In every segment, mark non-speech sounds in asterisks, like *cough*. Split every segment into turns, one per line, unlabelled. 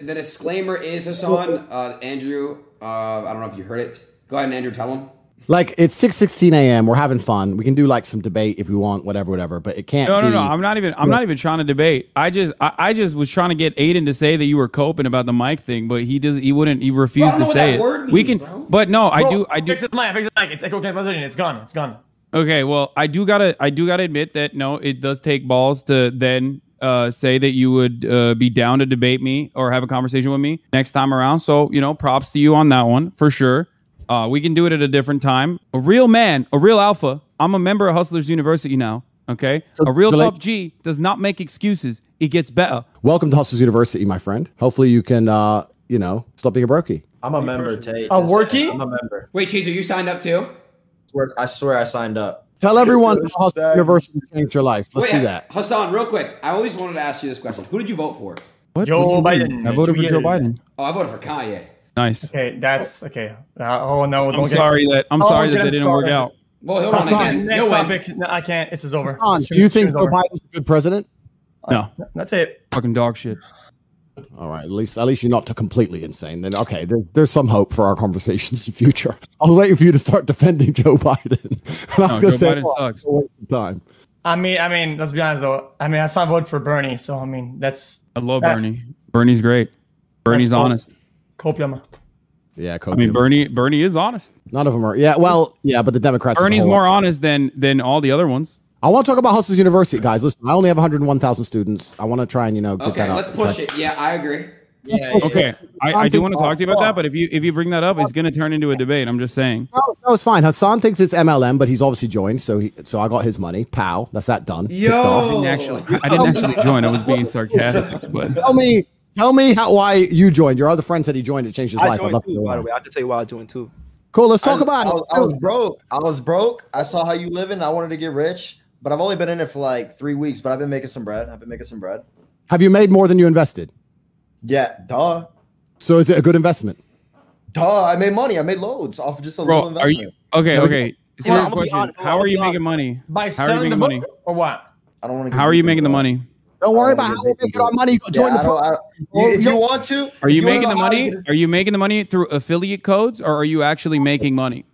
The disclaimer is Hasan, uh, Andrew. Uh, I don't know if you heard it. Go ahead, and Andrew. Tell him.
Like it's six sixteen a.m. We're having fun. We can do like some debate if we want, whatever, whatever. But it can't. Be.
No, no,
be,
no. I'm not even. I'm not even trying to debate. I just, I, I just was trying to get Adin to say that you were coping about the mic thing, but he does. He wouldn't. He refused
Bro,
to say it.
word
we can,
bro.
but no, I
Bro,
do. I do.
Fix the mic. Fix the mic. It's echo cancellation. It's gone. It's gone.
Okay, well, I do gotta, I do gotta admit that no, it does take balls to then uh, say that you would uh, be down to debate me or have a conversation with me next time around. So you know, props to you on that one for sure. Uh, we can do it at a different time. A real man, a real alpha. I'm a member of Hustlers University now. Okay, a real
so, like-
tough G does not make excuses. It gets better.
Welcome to Hustlers University, my friend. Hopefully, you can, uh, you know, stop being a brokey.
I'm a member, Tate.
A workie?
I'm a member.
Wait, Cheezer, you signed up too?
Swear- I swear I signed up.
Tell everyone how Hustlers
Thanks.
University changed your life. Let's
Wait,
do that.
Hasan, real quick. I always wanted to ask you this question. Who did you vote for?
What?
Joe
What do you mean?
Biden.
I voted for Joe Biden.
Oh, I voted for Kanye.
Nice.
Okay, that's okay. Uh, oh no!
I'm
get-
sorry that I'm
Oh,
sorry that they didn't work out.
Well, hold on
Hasan,
again.
Next
You'll
topic. No, I can't. It's is over.
Hasan, do you think Joe. Biden's a good president?
No,
That's it.
fucking dog shit.
All right, at least at least you're not completely insane. Then okay, there's there's some hope for our conversations in the future. I was waiting for you to start defending *laughs* Joe Biden. *laughs* I
No, Joe
say,
Biden
well,
sucks.
it's a waste of time.
I mean, I mean, let's be honest though. I mean, I saw vote for Bernie, so I mean, that's
I love
That-
Bernie. Bernie's great. Bernie's
cool.
honest.
copium.
Yeah,
I mean, Bernie. Bernie is honest.
none of them are. Yeah, well, yeah, but the Democrats.
Bernie's more honest than than all the other ones.
I want to talk about Hustlers University, guys. Listen, I only have 101,000 students. I want to try and you know get
Okay,
that up.
let's push it. Yeah, I agree.
Yeah.
Okay, I, I do want to talk to you about that, but if you if you bring that up, it's going to turn into a debate. I'm just saying.
No, no, it's fine. Hasan thinks it's MLM, but he's obviously joined, so he, so I got his money. Pow, that's that done. Ticked off.
Yo.
Actually, I didn't actually join. I was being sarcastic, but
Tell me, tell me how why you joined. Your other friend said he joined. It changed his
I
life. I'd
joined
love to
too,
know
by the way. I can tell you why I joined too.
Cool. Let's talk
I,
about
I
it.
was, I was broke. I was broke. I saw how you living. I wanted to get rich, but I've only been in it for like three weeks. But I've been making some bread. I've been making some bread.
Have you made more than you invested?
Yeah, duh,
So is it a good investment?
duh. I made money. I made loads off of just a little
bro, are
investment.
you okay? Okay,
I'm
serious
gonna
question.
honest,
How are you
be
making money?
By
How are you
selling the
making money?
or what?
I don't want to.
How are you making the money?
Don't worry about
don't
how we
get
make our money.
Yeah,
Join the
I don't,
pro-
I, you, if you want to,
Are
if
you making the
know how to
money?
get
Are you making the money through affiliate codes, or are you actually making money?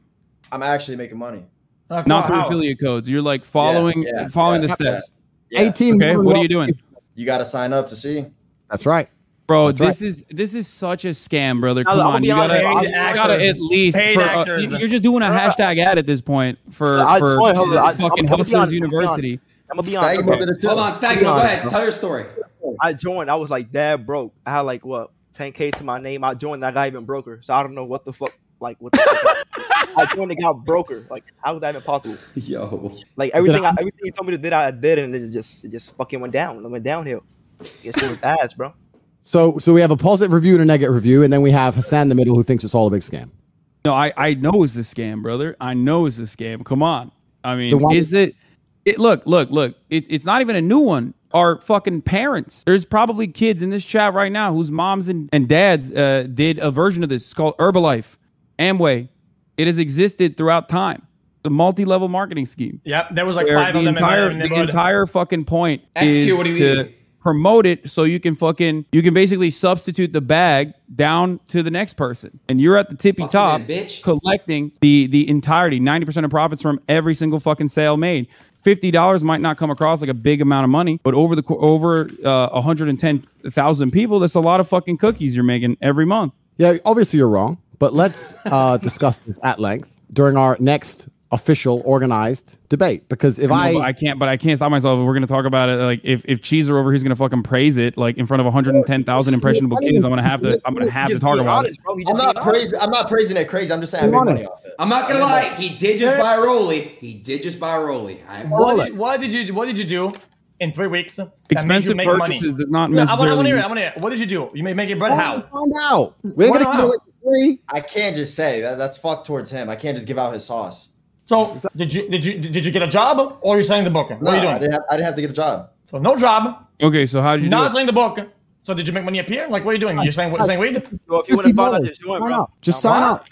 I'm actually making money.
Uh,
Not through affiliate codes. You're like following
yeah,
following
yeah,
the steps.
Yeah.
18.
Okay, what are you doing?
You got to sign up to see.
That's right.
Bro,
That's right.
this is this is such a scam, brother.
I'll-
Come
I'll
on, you gotta,
honest,
you gotta at least.
Paid
For, uh,
actors.
you- you're just doing a hashtag ad at this point for
I
for
swear, hold on, I- I'm-
fucking
I'm gonna be
Hustlers
honest, I'm gonna be
University.
I'm gonna be
Stag
honest.
him
okay?
Hold on, Stag, go ahead. Tell your story.
I joined. I was like dad broke. I had like what 10k to my name. I joined. That guy even broker. So I don't know what the fuck. Like what? The fuck. I joined. The guy broker. Like how how is that even possible?
Yo.
Like everything. I, everything he told me to do, I did, and it just it just fucking went down. It went downhill. Guess it was ass, bro.
So so we have a positive review and a negative review, and then we have Hasan in the middle who thinks it's all a big scam.
No, I I know it's a scam, brother. I know it's a scam. Come on. I mean,
one-
is it? It look, look, look. It's it's not even a new one. Our fucking parents. There's probably kids in this chat right now whose moms and, and dads uh, did a version of this. It's called Herbalife, Amway. It has existed throughout time. The multi-level marketing scheme.
Yep, there was like five
the
of them
entire
in
the entire fucking point
xQc,
is
what do you
to
mean?
promote it so you can fucking you can basically substitute the bag down to the next person and you're at the tippy
Fuck
top
man, bitch.
collecting the the entirety 90% of profits from every single fucking sale made $50 might not come across like a big amount of money but over the over uh, 110,000 people that's a lot of fucking cookies you're making every month
Yeah, obviously you're wrong, but let's uh, *laughs* discuss this at length during our next official organized debate. Because if
I,
I,
know, but I can't, but I can't stop myself. We're gonna talk about it, like if if Cheezer over here's gonna fucking praise it, like in front of 110,000 impressionable kids, I'm gonna have to, I'm gonna have to talk about
honest,
it.
bro.
I'm not
being
praising. I'm not praising it crazy. I'm just saying I made money off it.
I'm not gonna lie. He did just buy a Rolly. He did just buy a Rolly.
What did, what did you What did you do in three weeks? that made you
Expensive purchases
money?
does not
Yeah, I want to hear it. I want to hear it. What did you do? You made make it bread how?
find out. We ain't gonna give it
not?
away for free.
I can't just say that. That's fucked towards him. I can't just give out his sauce.
So did you did you did you get a job or are you selling the book? What
No,
are you
I didn't, have, I didn't have to get a job.
So no job,
Okay, so how did you do
not
it?
selling the book. So did you make money appear? Like what are you doing? You're selling selling weed?
So if you want
Fifty
to find out
dollars. Sign
bro.
up. Just sign up.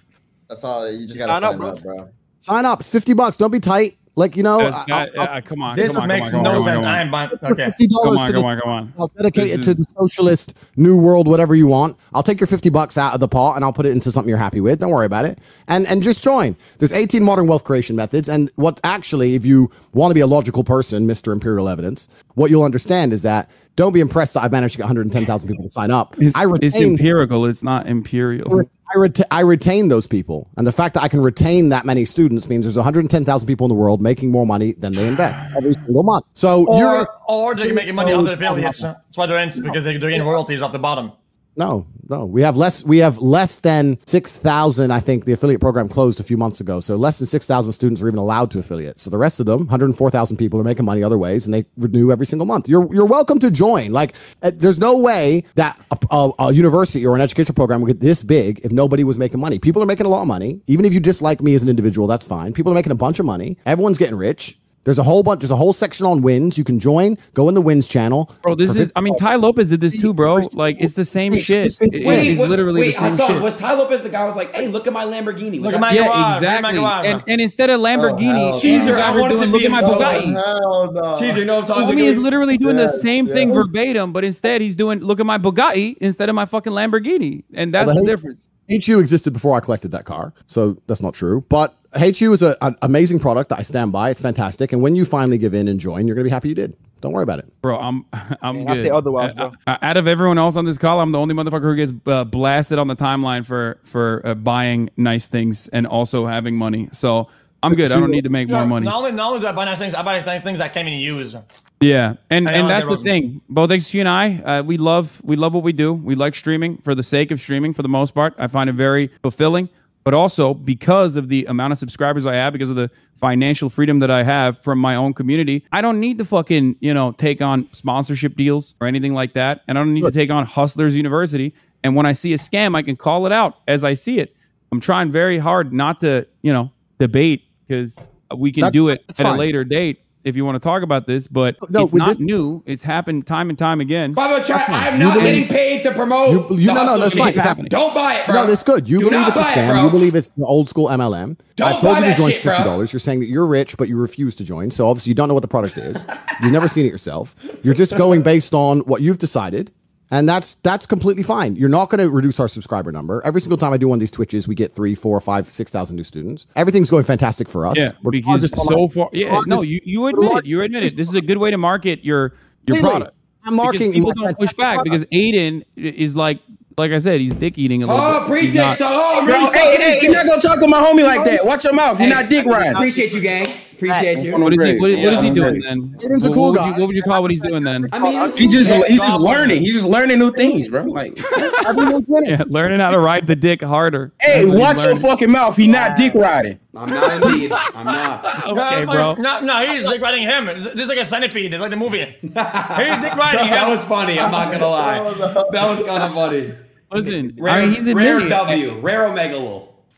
That's all. You just gotta
Sign
sign
up,
up,
bro.
bro.
Sign up. It's fifty bucks. Don't be tight. Like you know,
That's-
I'll-
that- uh, come on,
This
come on,
makes
come on,
no
come on,
sense.
come on.
I am buying.
for
Okay.
fifty
Come
dollars
on,
to
come
the
on, come on.
I'll dedicate
This
it to
is-
the socialist new world, whatever you want. I'll take your 50 bucks out of the pot and I'll put it into something you're happy with. Don't worry about it. And and just join. There's 18 modern wealth creation methods. And what actually, if you want to be a logical person, Mr. Imperial Evidence, what you'll understand is that don't be impressed that I've managed to get 110,000 people to sign up.
It's,
I
it's empirical. It's not imperial.
I, reta- I retain those people. And the fact that I can retain that many students means there's 110,000 people in the world making more money than they invest every single month. So you're
Or, or they're making money off the affiliates. That's why they're in because they, they're getting royalties off the bottom.
No, no. We have less. We have less than six thousand. I think the affiliate program closed a few months ago. So less than six thousand students are even allowed to affiliate. So the rest of them, one hundred four thousand people, are making money other ways, and they renew every single month. You're you're welcome to join. Like, uh, there's no way that a, a, a university or an educational program would get this big if nobody was making money. People are making a lot of money. Even if you dislike me as an individual, that's fine. People are making a bunch of money. Everyone's getting rich. There's a whole bunch. There's a whole section on wins. You can join. Go in the wins channel.
Bro, this is. I mean, Tai Lopez did this too, bro. Like, it's the same shit. It- it-
Wait,
it's
wait,
literally
wait,
the same
Hasan,
shit.
was Tai Lopez the guy who was like, "Hey, look at my Lamborghini"? Was
Look at my-
yeah,
Garage,
exactly.
Garage.
And, oh, and instead of Lamborghini,
hell
Cheeser
no.
out
I
here
wanted
doing,
be
look at my Bugatti.
Hell no.
Cheeser, you know what I'm talking
Homie is literally doing the same
yeah.
thing verbatim, but instead he's doing look at my Bugatti instead of my fucking Lamborghini, and that's
Well,
the
hey-
difference.
HU existed before I collected that car, so that's not true. But HU is a, an amazing product that I stand by. It's fantastic, and when you finally give in and join, you're gonna be happy you did. Don't worry about it.
Bro, I'm *laughs* I'm
I
good.
say otherwise, bro.
uh, out of everyone else on this call, I'm the only motherfucker who gets uh, blasted on the timeline for for uh, buying nice things and also having money. So I'm good. I don't need to make more money.
Not only, not only do I buy nice things, I buy nice things that I can't even use.
Yeah, and and that's the
they're-
thing. Both xQc and I, uh, we love we love what we do. We like streaming for the sake of streaming for the most part. I find it very fulfilling, but also because of the amount of subscribers I have, because of the financial freedom that I have from my own community, I don't need to fucking you know take on sponsorship deals or anything like that, and I don't need to take on Hustlers University. And when I see a scam, I can call it out as I see it. I'm trying very hard not to you know debate because we can
That-
do it at a later date if you want to talk about this, but oh,
No,
it's not
this-
new. It's happened time and time again.
By the way, Chad, I am not
believe-
getting paid to promote.
You- you-
the
no, no, that's
shit.
fine. It's happening.
Don't buy it, bro.
No, that's good. You
Do
believe it's a
buy it,
scam. you believe it's the old school MLM.
Don't
I told
buy
you to join
shit,
fifty dollars. You're saying that you're rich, but you refuse to join. So obviously you don't know what the product is. You've never seen it yourself. You're just going based on what you've decided. And that's that's completely fine. You're not going to reduce our subscriber number. Every single time I do one of these Twitches, we get three, four, five, six thousand new students. Everything's going fantastic for us.
Yeah,
We're
because
largest
so far, yeah,
largest-
no, you, you
we're
admit it. You admit it. This is a good way to market your your
Completely.
product.
I'm marketing
because people don't push back
product.
because Adin is like, like I said, he's dick eating a little
Oh,
bit. He's
pre-dick.
not-
So, oh, I'm
Bro,
really
hey, hey, you're not gonna talk to my homie like that. Watch your mouth. You're
Hey,
not dick riding.
Appreciate you, gang. Appreciate you.
What is he? What, what is he doing then?
Adin's a
What-
cool
what would
guy.
you- What would you call what he's doing then?
I mean,
He just he's just learning. He's just learning new things, bro. Like, *laughs*
Yeah, learning how to ride the dick harder.
hey,
That's what he's
watch your fucking mouth. He not dick riding.
I'm not indeed. I'm not. *laughs*
Okay,
no,
bro.
No, no, he's dick riding him. This is like a centipede. It's like the movie. *laughs* He's dick riding.
that was funny. I'm not gonna lie. Oh, that was kind of funny.
Listen,
Rare,
I mean, he's
rare. W. Rare Omega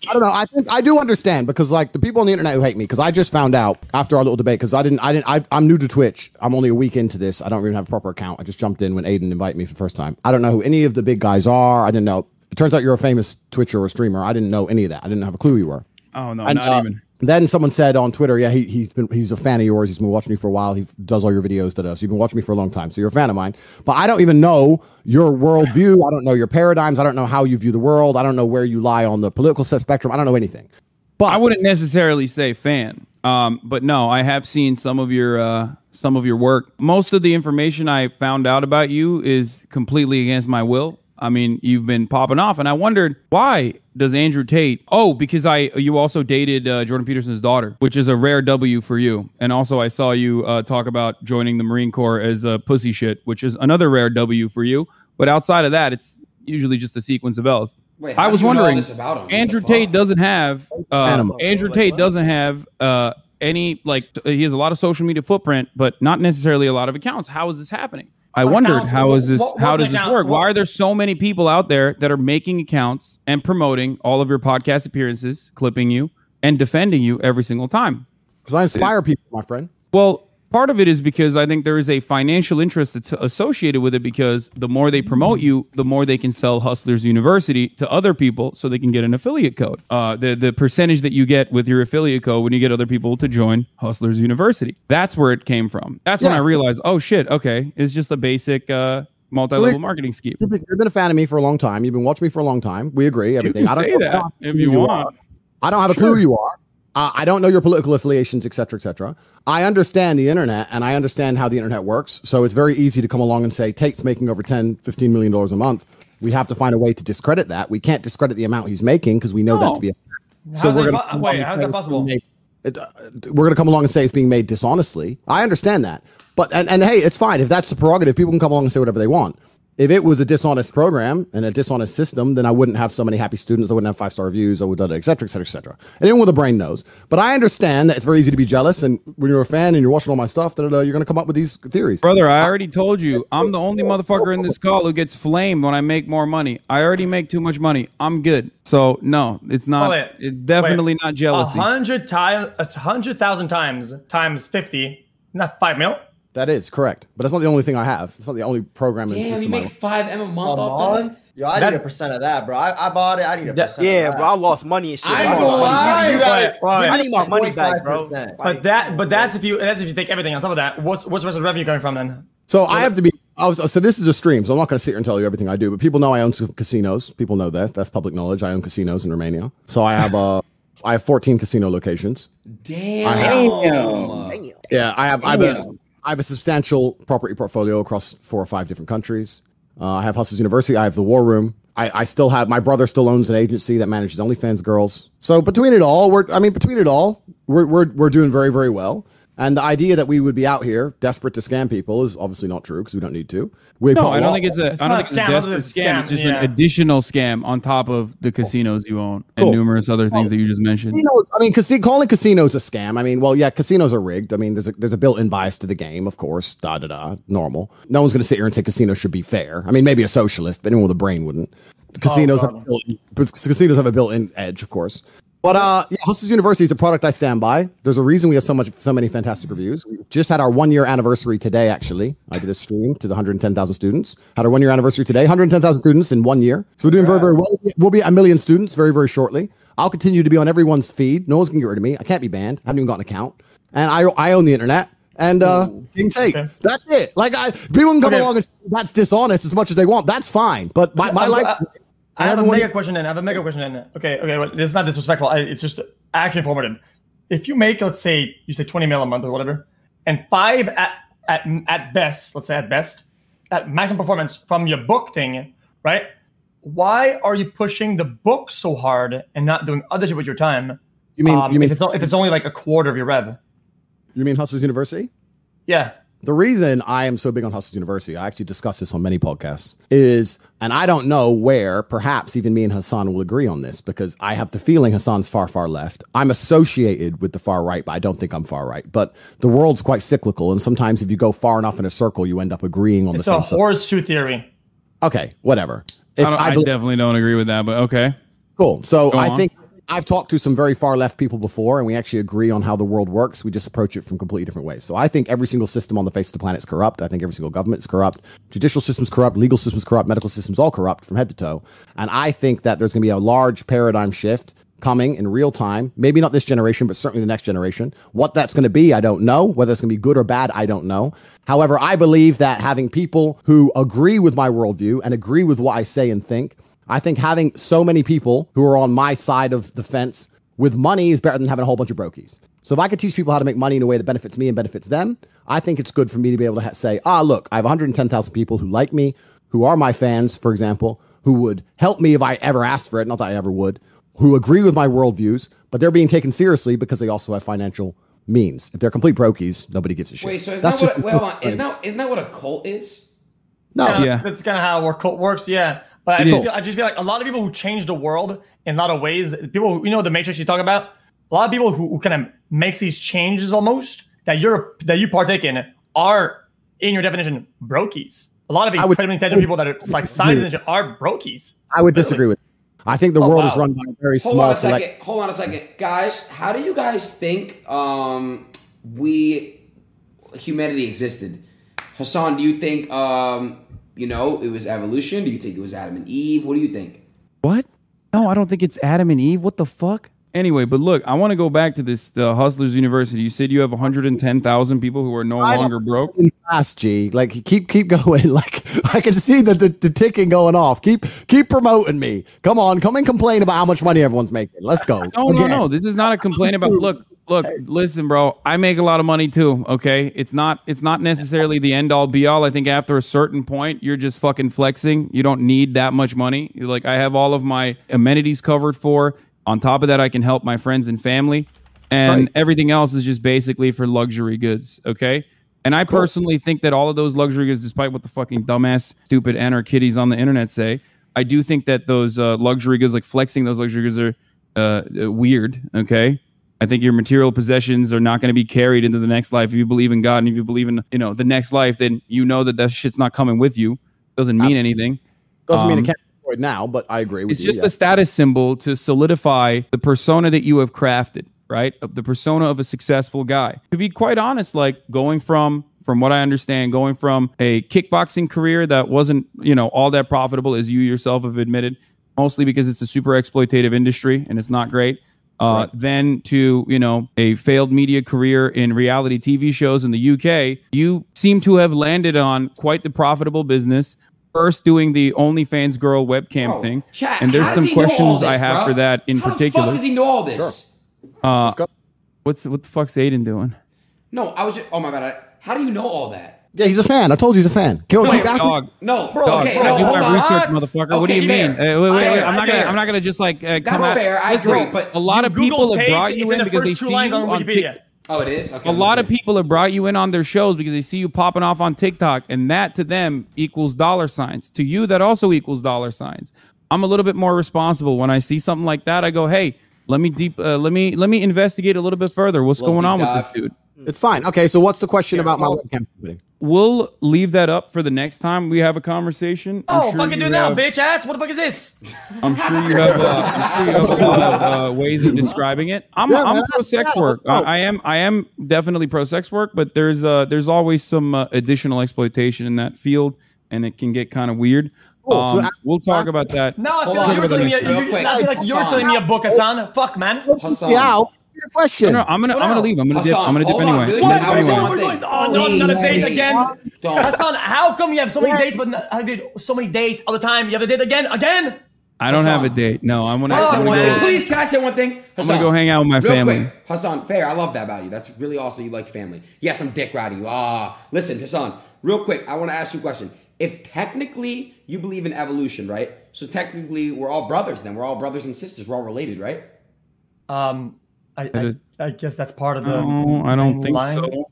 I don't know. I think I do understand because like the people on the internet who hate me because I just found out after our little debate because I didn't I didn't I, I'm new to Twitch. I'm only a week into this. I don't even have a proper account. I just jumped in when Adin invited me for the first time. I don't know who any of the big guys are. I didn't know. It turns out you're a famous Twitcher or streamer. I didn't know any of that. I didn't have a clue who you were.
Oh no,
And,
not
uh,
even.
Then someone said on Twitter, yeah, he, he's been he's a fan of yours. He's been watching you for a while. He does all your videos. Da, da. So you've been watching me for a long time. So you're a fan of mine. But I don't even know your worldview. I don't know your paradigms. I don't know how you view the world. I don't know where you lie on the political spectrum. I don't know anything. But
I wouldn't necessarily say fan, um, but no, I have seen some of your uh, some of your work. Most of the information I found out about you is completely against my will. I mean, you've been popping off, and I wondered why does Andrew Tate? Oh, because I you also dated uh, Jordan Peterson's daughter, which is a rare W for you. And also, I saw you uh, talk about joining the Marine Corps as a pussy shit, which is another rare W for you. But outside of that, it's usually just a sequence of L's.
Wait,
I was
you know all
wondering,
this about him?
Andrew Tate doesn't have uh, Andrew Tate doesn't have uh, any like t- he has a lot of social media footprint, but not necessarily a lot of accounts. How is this happening? I wondered
accounts?
how is this
What-
how
what
does this
account?
work? Why are there so many people out there that are making accounts and promoting all of your podcast appearances, clipping you and defending you every single time?
because I inspire people, my friend.
Well, part of it is because I think there is a financial interest that's associated with it because the more they promote you, the more they can sell Hustlers University to other people so they can get an affiliate code. Uh, the, the percentage that you get with your affiliate code when you get other people to join Hustlers University. That's where it came from. That's when I realized, oh shit, okay, it's just a basic uh, multi-level
So
marketing scheme.
You've been, a fan of me for a long time. You've been watching me for a long time. We agree.
You
Everything.
can
I don't
say that if
know
you want.
are. I don't have a clue who you are. Uh, I don't know your political affiliations, et cetera, et cetera. I understand the internet and I understand how the internet works. So it's very easy to come along and say Tate's making over 10, 15 million dollars a month. We have to find a way to discredit that. We can't discredit the amount he's making because we know that to be a
How's that
gonna
wait, how's that possible?
it, uh, we're going to come along and say it's being made dishonestly. I understand that, but and, and hey, it's fine if that's the prerogative. People can come along and say whatever they want. If it was a dishonest program and a dishonest system, then I wouldn't have so many happy students. I wouldn't have five star reviews. I would, et cetera, et cetera, et cetera. Anyone with a brain knows. But I understand that it's very easy to be jealous. And when you're a fan and you're watching all my stuff, da, da, da, you're going to come up with these theories.
Brother, I already told you, I'm the only motherfucker in this call who gets flamed when I make more money. I already make too much money. I'm good. So no, it's not.
Oh, wait.
it's definitely
Wait,
not
A
jealousy.
hundred times, a hundred thousand times times fifty, not five mil.
That is correct. But that's not the only thing I have. It's not the only program and
Damn, you
system I
make five M a
A
month off that?
month? Yo, I
That-
need a percent of that, bro. I, I bought it. I need a
That-
percent.
Yeah,
of
bro, I lost money and shit.
I
bro.
ain't gonna lie.
You gotta-
Right, right.
I need my money back, bro.
But that, but that's if you, that's if you take everything on top of that. What's what's the rest of the revenue coming from then?
So I have to be. I was, so this is a stream, so I'm not going to sit here and tell you everything I do. But people know I own some casinos. People know that. That's public knowledge. I own casinos in Romania. So I have uh, I have 14 casino locations.
Damn.
Damn.
Yeah, I have. I have, a,
Damn.
I have a substantial property portfolio across four or five different countries. Uh, I have Hustlers University. I have the War Room. I, I still have my brother still owns an agency that manages OnlyFans girls. So between it all, we're I mean between it all, we're we're we're doing very very well. And the idea that we would be out here desperate to scam people is obviously not true because we don't need to. We
no,
put a
I don't think it's a.
It's
I
not
don't
a
think it's a
scam,
desperate
it's
scam.
scam,
It's just
yeah.
an additional scam on top of the casinos you own and
Cool.
numerous other things that you just mentioned.
Casinos, I mean, casi- calling casinos a scam. I mean, well, yeah, casinos are rigged. I mean, there's a there's a built-in bias to the game, of course. Da da da. Normal. No one's going to sit here and say casinos should be fair. I mean, maybe a socialist, but anyone with a brain wouldn't. Oh, casinos have a built-in, casinos have a built-in edge, of course. But uh, yeah, Hustlers University is a product I stand by. There's a reason we have so much, so many fantastic reviews. We just had our one year anniversary today. Actually, I did a stream to the 110,000 students. Had our one year anniversary today. 110,000 students in one year. So we're doing very, very well. We'll be a million students very, very shortly. I'll continue to be on everyone's feed. No one's gonna get rid of me. I can't be banned. I haven't even got an account, and I I own the internet. And uh, King Tate.
Okay.
That's it. Like I, people can come
Okay.
along and say that's dishonest as much as they want. That's fine. But my, my life.
I, have a mega question then. I have a mega question then. Okay, okay, well, this is not disrespectful. I, it's just actually informative. If you make, let's say, you say 20 mil a month or whatever, and five at at at best, let's say at best, at maximum performance from your book thing, right? Why are you pushing the book so hard and not doing other shit with your time?
You mean
um,
you mean
if it's not, if it's only like a quarter of your rev?
you mean Hustlers University?
Yeah.
The reason I am so big on Hustlers University, I actually discuss this on many podcasts, is, and I don't know where, perhaps even me and Hasan will agree on this because I have the feeling Hasan's far, far left. I'm associated with the far right, but I don't think I'm far right. But the world's quite cyclical, and sometimes if you go far enough in a circle, you end up agreeing on
It's
the
a
same stuff.
horseshoe theory.
Okay, whatever.
I,
It's,
don't- I definitely don't agree with that, but okay.
Cool. So
Go
I
on.
think I've talked to some very far left people before, and we actually agree on how the world works. We just approach it from completely different ways. So I think every single system on the face of the planet is corrupt. I think every single government is corrupt. Judicial system's corrupt. Legal system's corrupt. Medical system's all corrupt from head to toe. And I think that there's going to be a large paradigm shift coming in real time. Maybe not this generation, but certainly the next generation. What that's going to be, I don't know. Whether it's going to be good or bad, I don't know. However, I believe that having people who agree with my worldview and agree with what I say and think I think having so many people who are on my side of the fence with money is better than having a whole bunch of brokies. So if I could teach people how to make money in a way that benefits me and benefits them, I think it's good for me to be able to ha- say, ah, look, I have 110,000 people who like me, who are my fans, for example, who would help me if I ever asked for it, not that I ever would, who agree with my worldviews, but they're being taken seriously because they also have financial means. If they're complete brokies, nobody gives a shit.
Wait, so is
That's
that
just
what? Wait, hold on. *laughs* Isn't that isn't that what a cult is?
no.
Kinda-
Yeah.
that's kind of how a cult works. Yeah, but I just, feel, I just feel like a lot of people who change the world in a lot of ways. People, who- you know, the Matrix you talk about. A lot of people who, who kind of makes these changes almost that you're that you partake in are, in your definition, brokies. A lot of
I would-
incredibly intelligent people that are like scientists and are brokies.
I would disagree with I think the
Oh,
world
wow.
is run by a very
Hold
small
on a
select.
second. Hold on a second, guys. How do you guys think um we humanity existed. Hasan, do you think um, you know it was evolution? Do you think it was Adam and Eve? What do you think?
What? No, I don't think it's Adam and Eve. What the fuck? Anyway, but look, I want to go back to this the Hustlers University. You said you have 110,000 people who are no
I
longer broke.
fast, G. Like keep keep going. *laughs* Like I can see the, the the ticking going off. Keep keep promoting me. Come on, come and complain about how much money everyone's making. Let's go.
No, no, no. This is not a complaint about look, look, listen, bro. I make a lot of money too, okay? It's not it's not necessarily the end all be all. I think after a certain point, you're just fucking flexing. You don't need that much money. You're like I have all of my amenities covered for. On top of that, I can help my friends and family. And
great.
everything else is just basically for luxury goods, okay? And I personally think that all of those luxury goods, despite what the fucking dumbass, stupid anarchitties on the internet say, I do think that those uh, luxury goods, like flexing those luxury goods, are uh, weird. Okay, I think your material possessions are not going to be carried into the next life. If you believe in God and if you believe in you know the next life, then you know that that shit's not coming with you. Doesn't mean
Absolutely.
anything.
Doesn't mean
Um,
it can't be destroyed now, but I agree with
It's
you.
It's just
yeah.
a status symbol to solidify the persona that you have crafted, right? The persona of a successful guy. To be quite honest, like going from from what I understand, going from a kickboxing career that wasn't, you know, all that profitable as you yourself have admitted, mostly because it's a super exploitative industry and it's not great. Uh, Then to you know a failed media career in reality TV shows in the UK, you seem to have landed on quite the profitable business. First, doing the OnlyFans girl webcam
Bro,
thing,
chat,
and there's some
he know all
questions I have
bro?
for that in
How
particular.
the fuck does he know all this?
uh, what's what the fuck's Adin doing?
No, I was just. Oh my god! I, how do you know all that?
Yeah, he's a fan. I told you he's a fan. Keep,
No,
keep asking.
Dog,
No,
Bro,
dog,
okay,
I
no,
do
hold
my research,
What?
motherfucker. what do
Okay,
you mean? Uh, wait, wait, wait.
Fair,
I'm not gonna.
fair.
I'm not gonna just like uh, come
That's
out.
fair. I
Listen,
agree, but
a lot of
Google
people have brought you
it's
in because they see you
on
on
Wikipedia.
Tik-
Oh, it is. Okay,
A lot of people have brought you in on their shows because they see you popping off on TikTok, and that to them equals dollar signs. To you, that also equals dollar signs. I'm a little bit more responsible when I see something like that. I go, hey, let me deep, uh, let me let me investigate a little bit further. What's
Little
going on with this dude?
It's fine. Okay, so what's the question about my webcam company?
We'll leave that up for the next time we have a conversation. I'm
Oh,
sure
fucking
you
do it now,
have-
bitch ass. What the fuck is this? *laughs*
I'm sure you have. Uh, I'm sure you have a lot of uh, ways of describing it. I'm,
Yeah,
I'm pro sex
yeah,
work. I. I am. I am definitely pro sex work, but there's uh, there's always some uh, additional exploitation in that field, and it can get kind of weird.
Cool, so
Um,
I-
we'll talk about that.
No, I
Hold
feel like you were selling me. A,
real
you,
quick.
I feel like you're selling me a book, Hasan. Fuck, man.
Hasan.
Yeah, I'll- your question.
No, no, I'm gonna. I'm gonna leave. I'm gonna dip. I'm gonna dip
hold on,
anyway.
really
I'm
quick.
gonna
I
dip
was
anyway.
on.
Oh, no,
Please,
another date again.
Don't.
Hasan, how come you have so many dates, but not- I did so many dates all the time? You have a date again, again?
I don't have a date. No, I'm gonna.
Can I
I'm gonna
one
man.
thing?
go.
Please, can I say one thing?
I'm gonna go hang out with my
Real
family.
quick, Hasan, fair. I love that about you. That's really awesome. You like family. Yes, I'm dick riding you. Ah, listen, Hasan. Real quick, I want to ask you a question. If technically you believe in evolution, right? So technically, we're all brothers. Then we're all brothers and sisters. We're all related, right?
Um, I, I, I guess that's part of the.
No, I don't think
line.
so.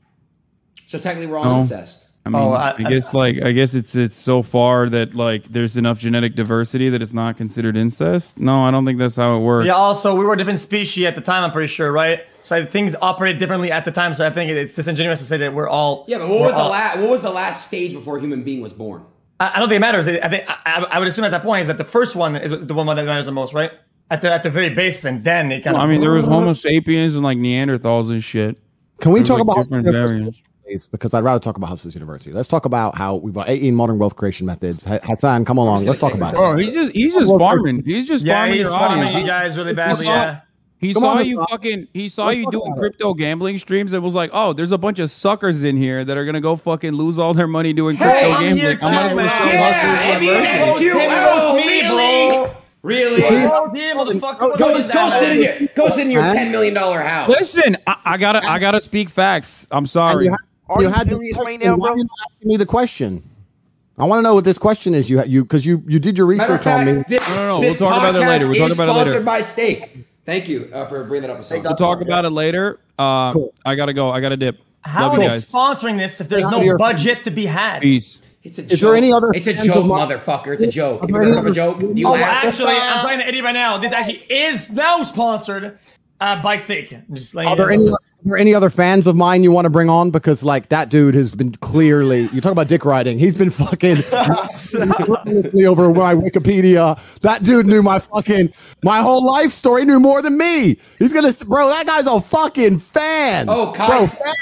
So technically, we're all
No.
incest.
I mean,
Oh,
I,
I-
guess like I guess it's it's so far that like there's enough genetic diversity that it's not considered incest. No, I don't think that's how it works.
Yeah. Also, we were a different species at the time. I'm pretty sure, right? So things operated differently at the time. So I think it's disingenuous to say that we're all.
Yeah, but what
we're
was the last? What was the last stage before a human being was born?
I, I don't think it matters. I think I, I would assume at that point is that the first one is the one that matters the most, right? At the at the very base, and then it kind
Well,
of.
I mean, there was Homo sapiens and like Neanderthals and shit.
Can we
There's,
talk
like,
about
different variants.
Because I'd rather talk about Hustlers University. Let's talk about how we've uh, got 18 modern wealth creation methods. Hasan, come along. Let's talk about
Bro,
it.
he's just he's just farming. He's just
yeah,
farming
he's
your
farming
audience.
you guys really badly.
saw-
Yeah.
He
Come
saw
on,
you
Hasan.
fucking. He saw
Let's
you doing
about it.
crypto gambling streams. and was like, oh, there's a bunch of suckers in here that are gonna go fucking lose all their money doing
Hey,
crypto
I'm
gambling.
here
I'm gonna go
man.
sell
Yeah,
Hustlers
I mean,
University.
that's cute.
Him
Oh,
roast me,
really?
Bro.
Really?
See?
Roast him.
Go-
What
go-
Go sit in your go sit in your ten million dollar house.
Listen, I, I gotta I gotta speak facts. I'm sorry.
you, had-
Are
you
you
had
serious right
question.
now,
Why are you not asking me the question? I want to know what this question is. You you because you you did your
Matter of
research on me.
this,
No, no, no, we'll talk about that
podcast
later. We'll talk about it later.
sponsored by Stake. Thank you uh, for bringing that up. Hasan.
we'll talk about it later. Uh,
Cool.
I gotta go. I gotta dip.
How
Love
are
you
they
guys.
sponsoring this if there's no
do your-
budget to be had?
Peace.
It's a
Is
joke.
there any other
It's a joke,
of
motherfucker. It's a joke.
Are
You
there
heard of a joke? Do you
Oh,
laugh?
actually, I'm playing to edit right now. This actually is now sponsored uh, by Stake. Just letting
Are there any, are there any other fans of mine you want to bring on? Because like that dude has been clearly. You talk about dick riding. He's been fucking *laughs* over my Wikipedia. That dude knew my fucking my whole life story. Knew more than me. He's gonna, bro. That guy's a fucking fan.
Oh, Kai,
bro, fan-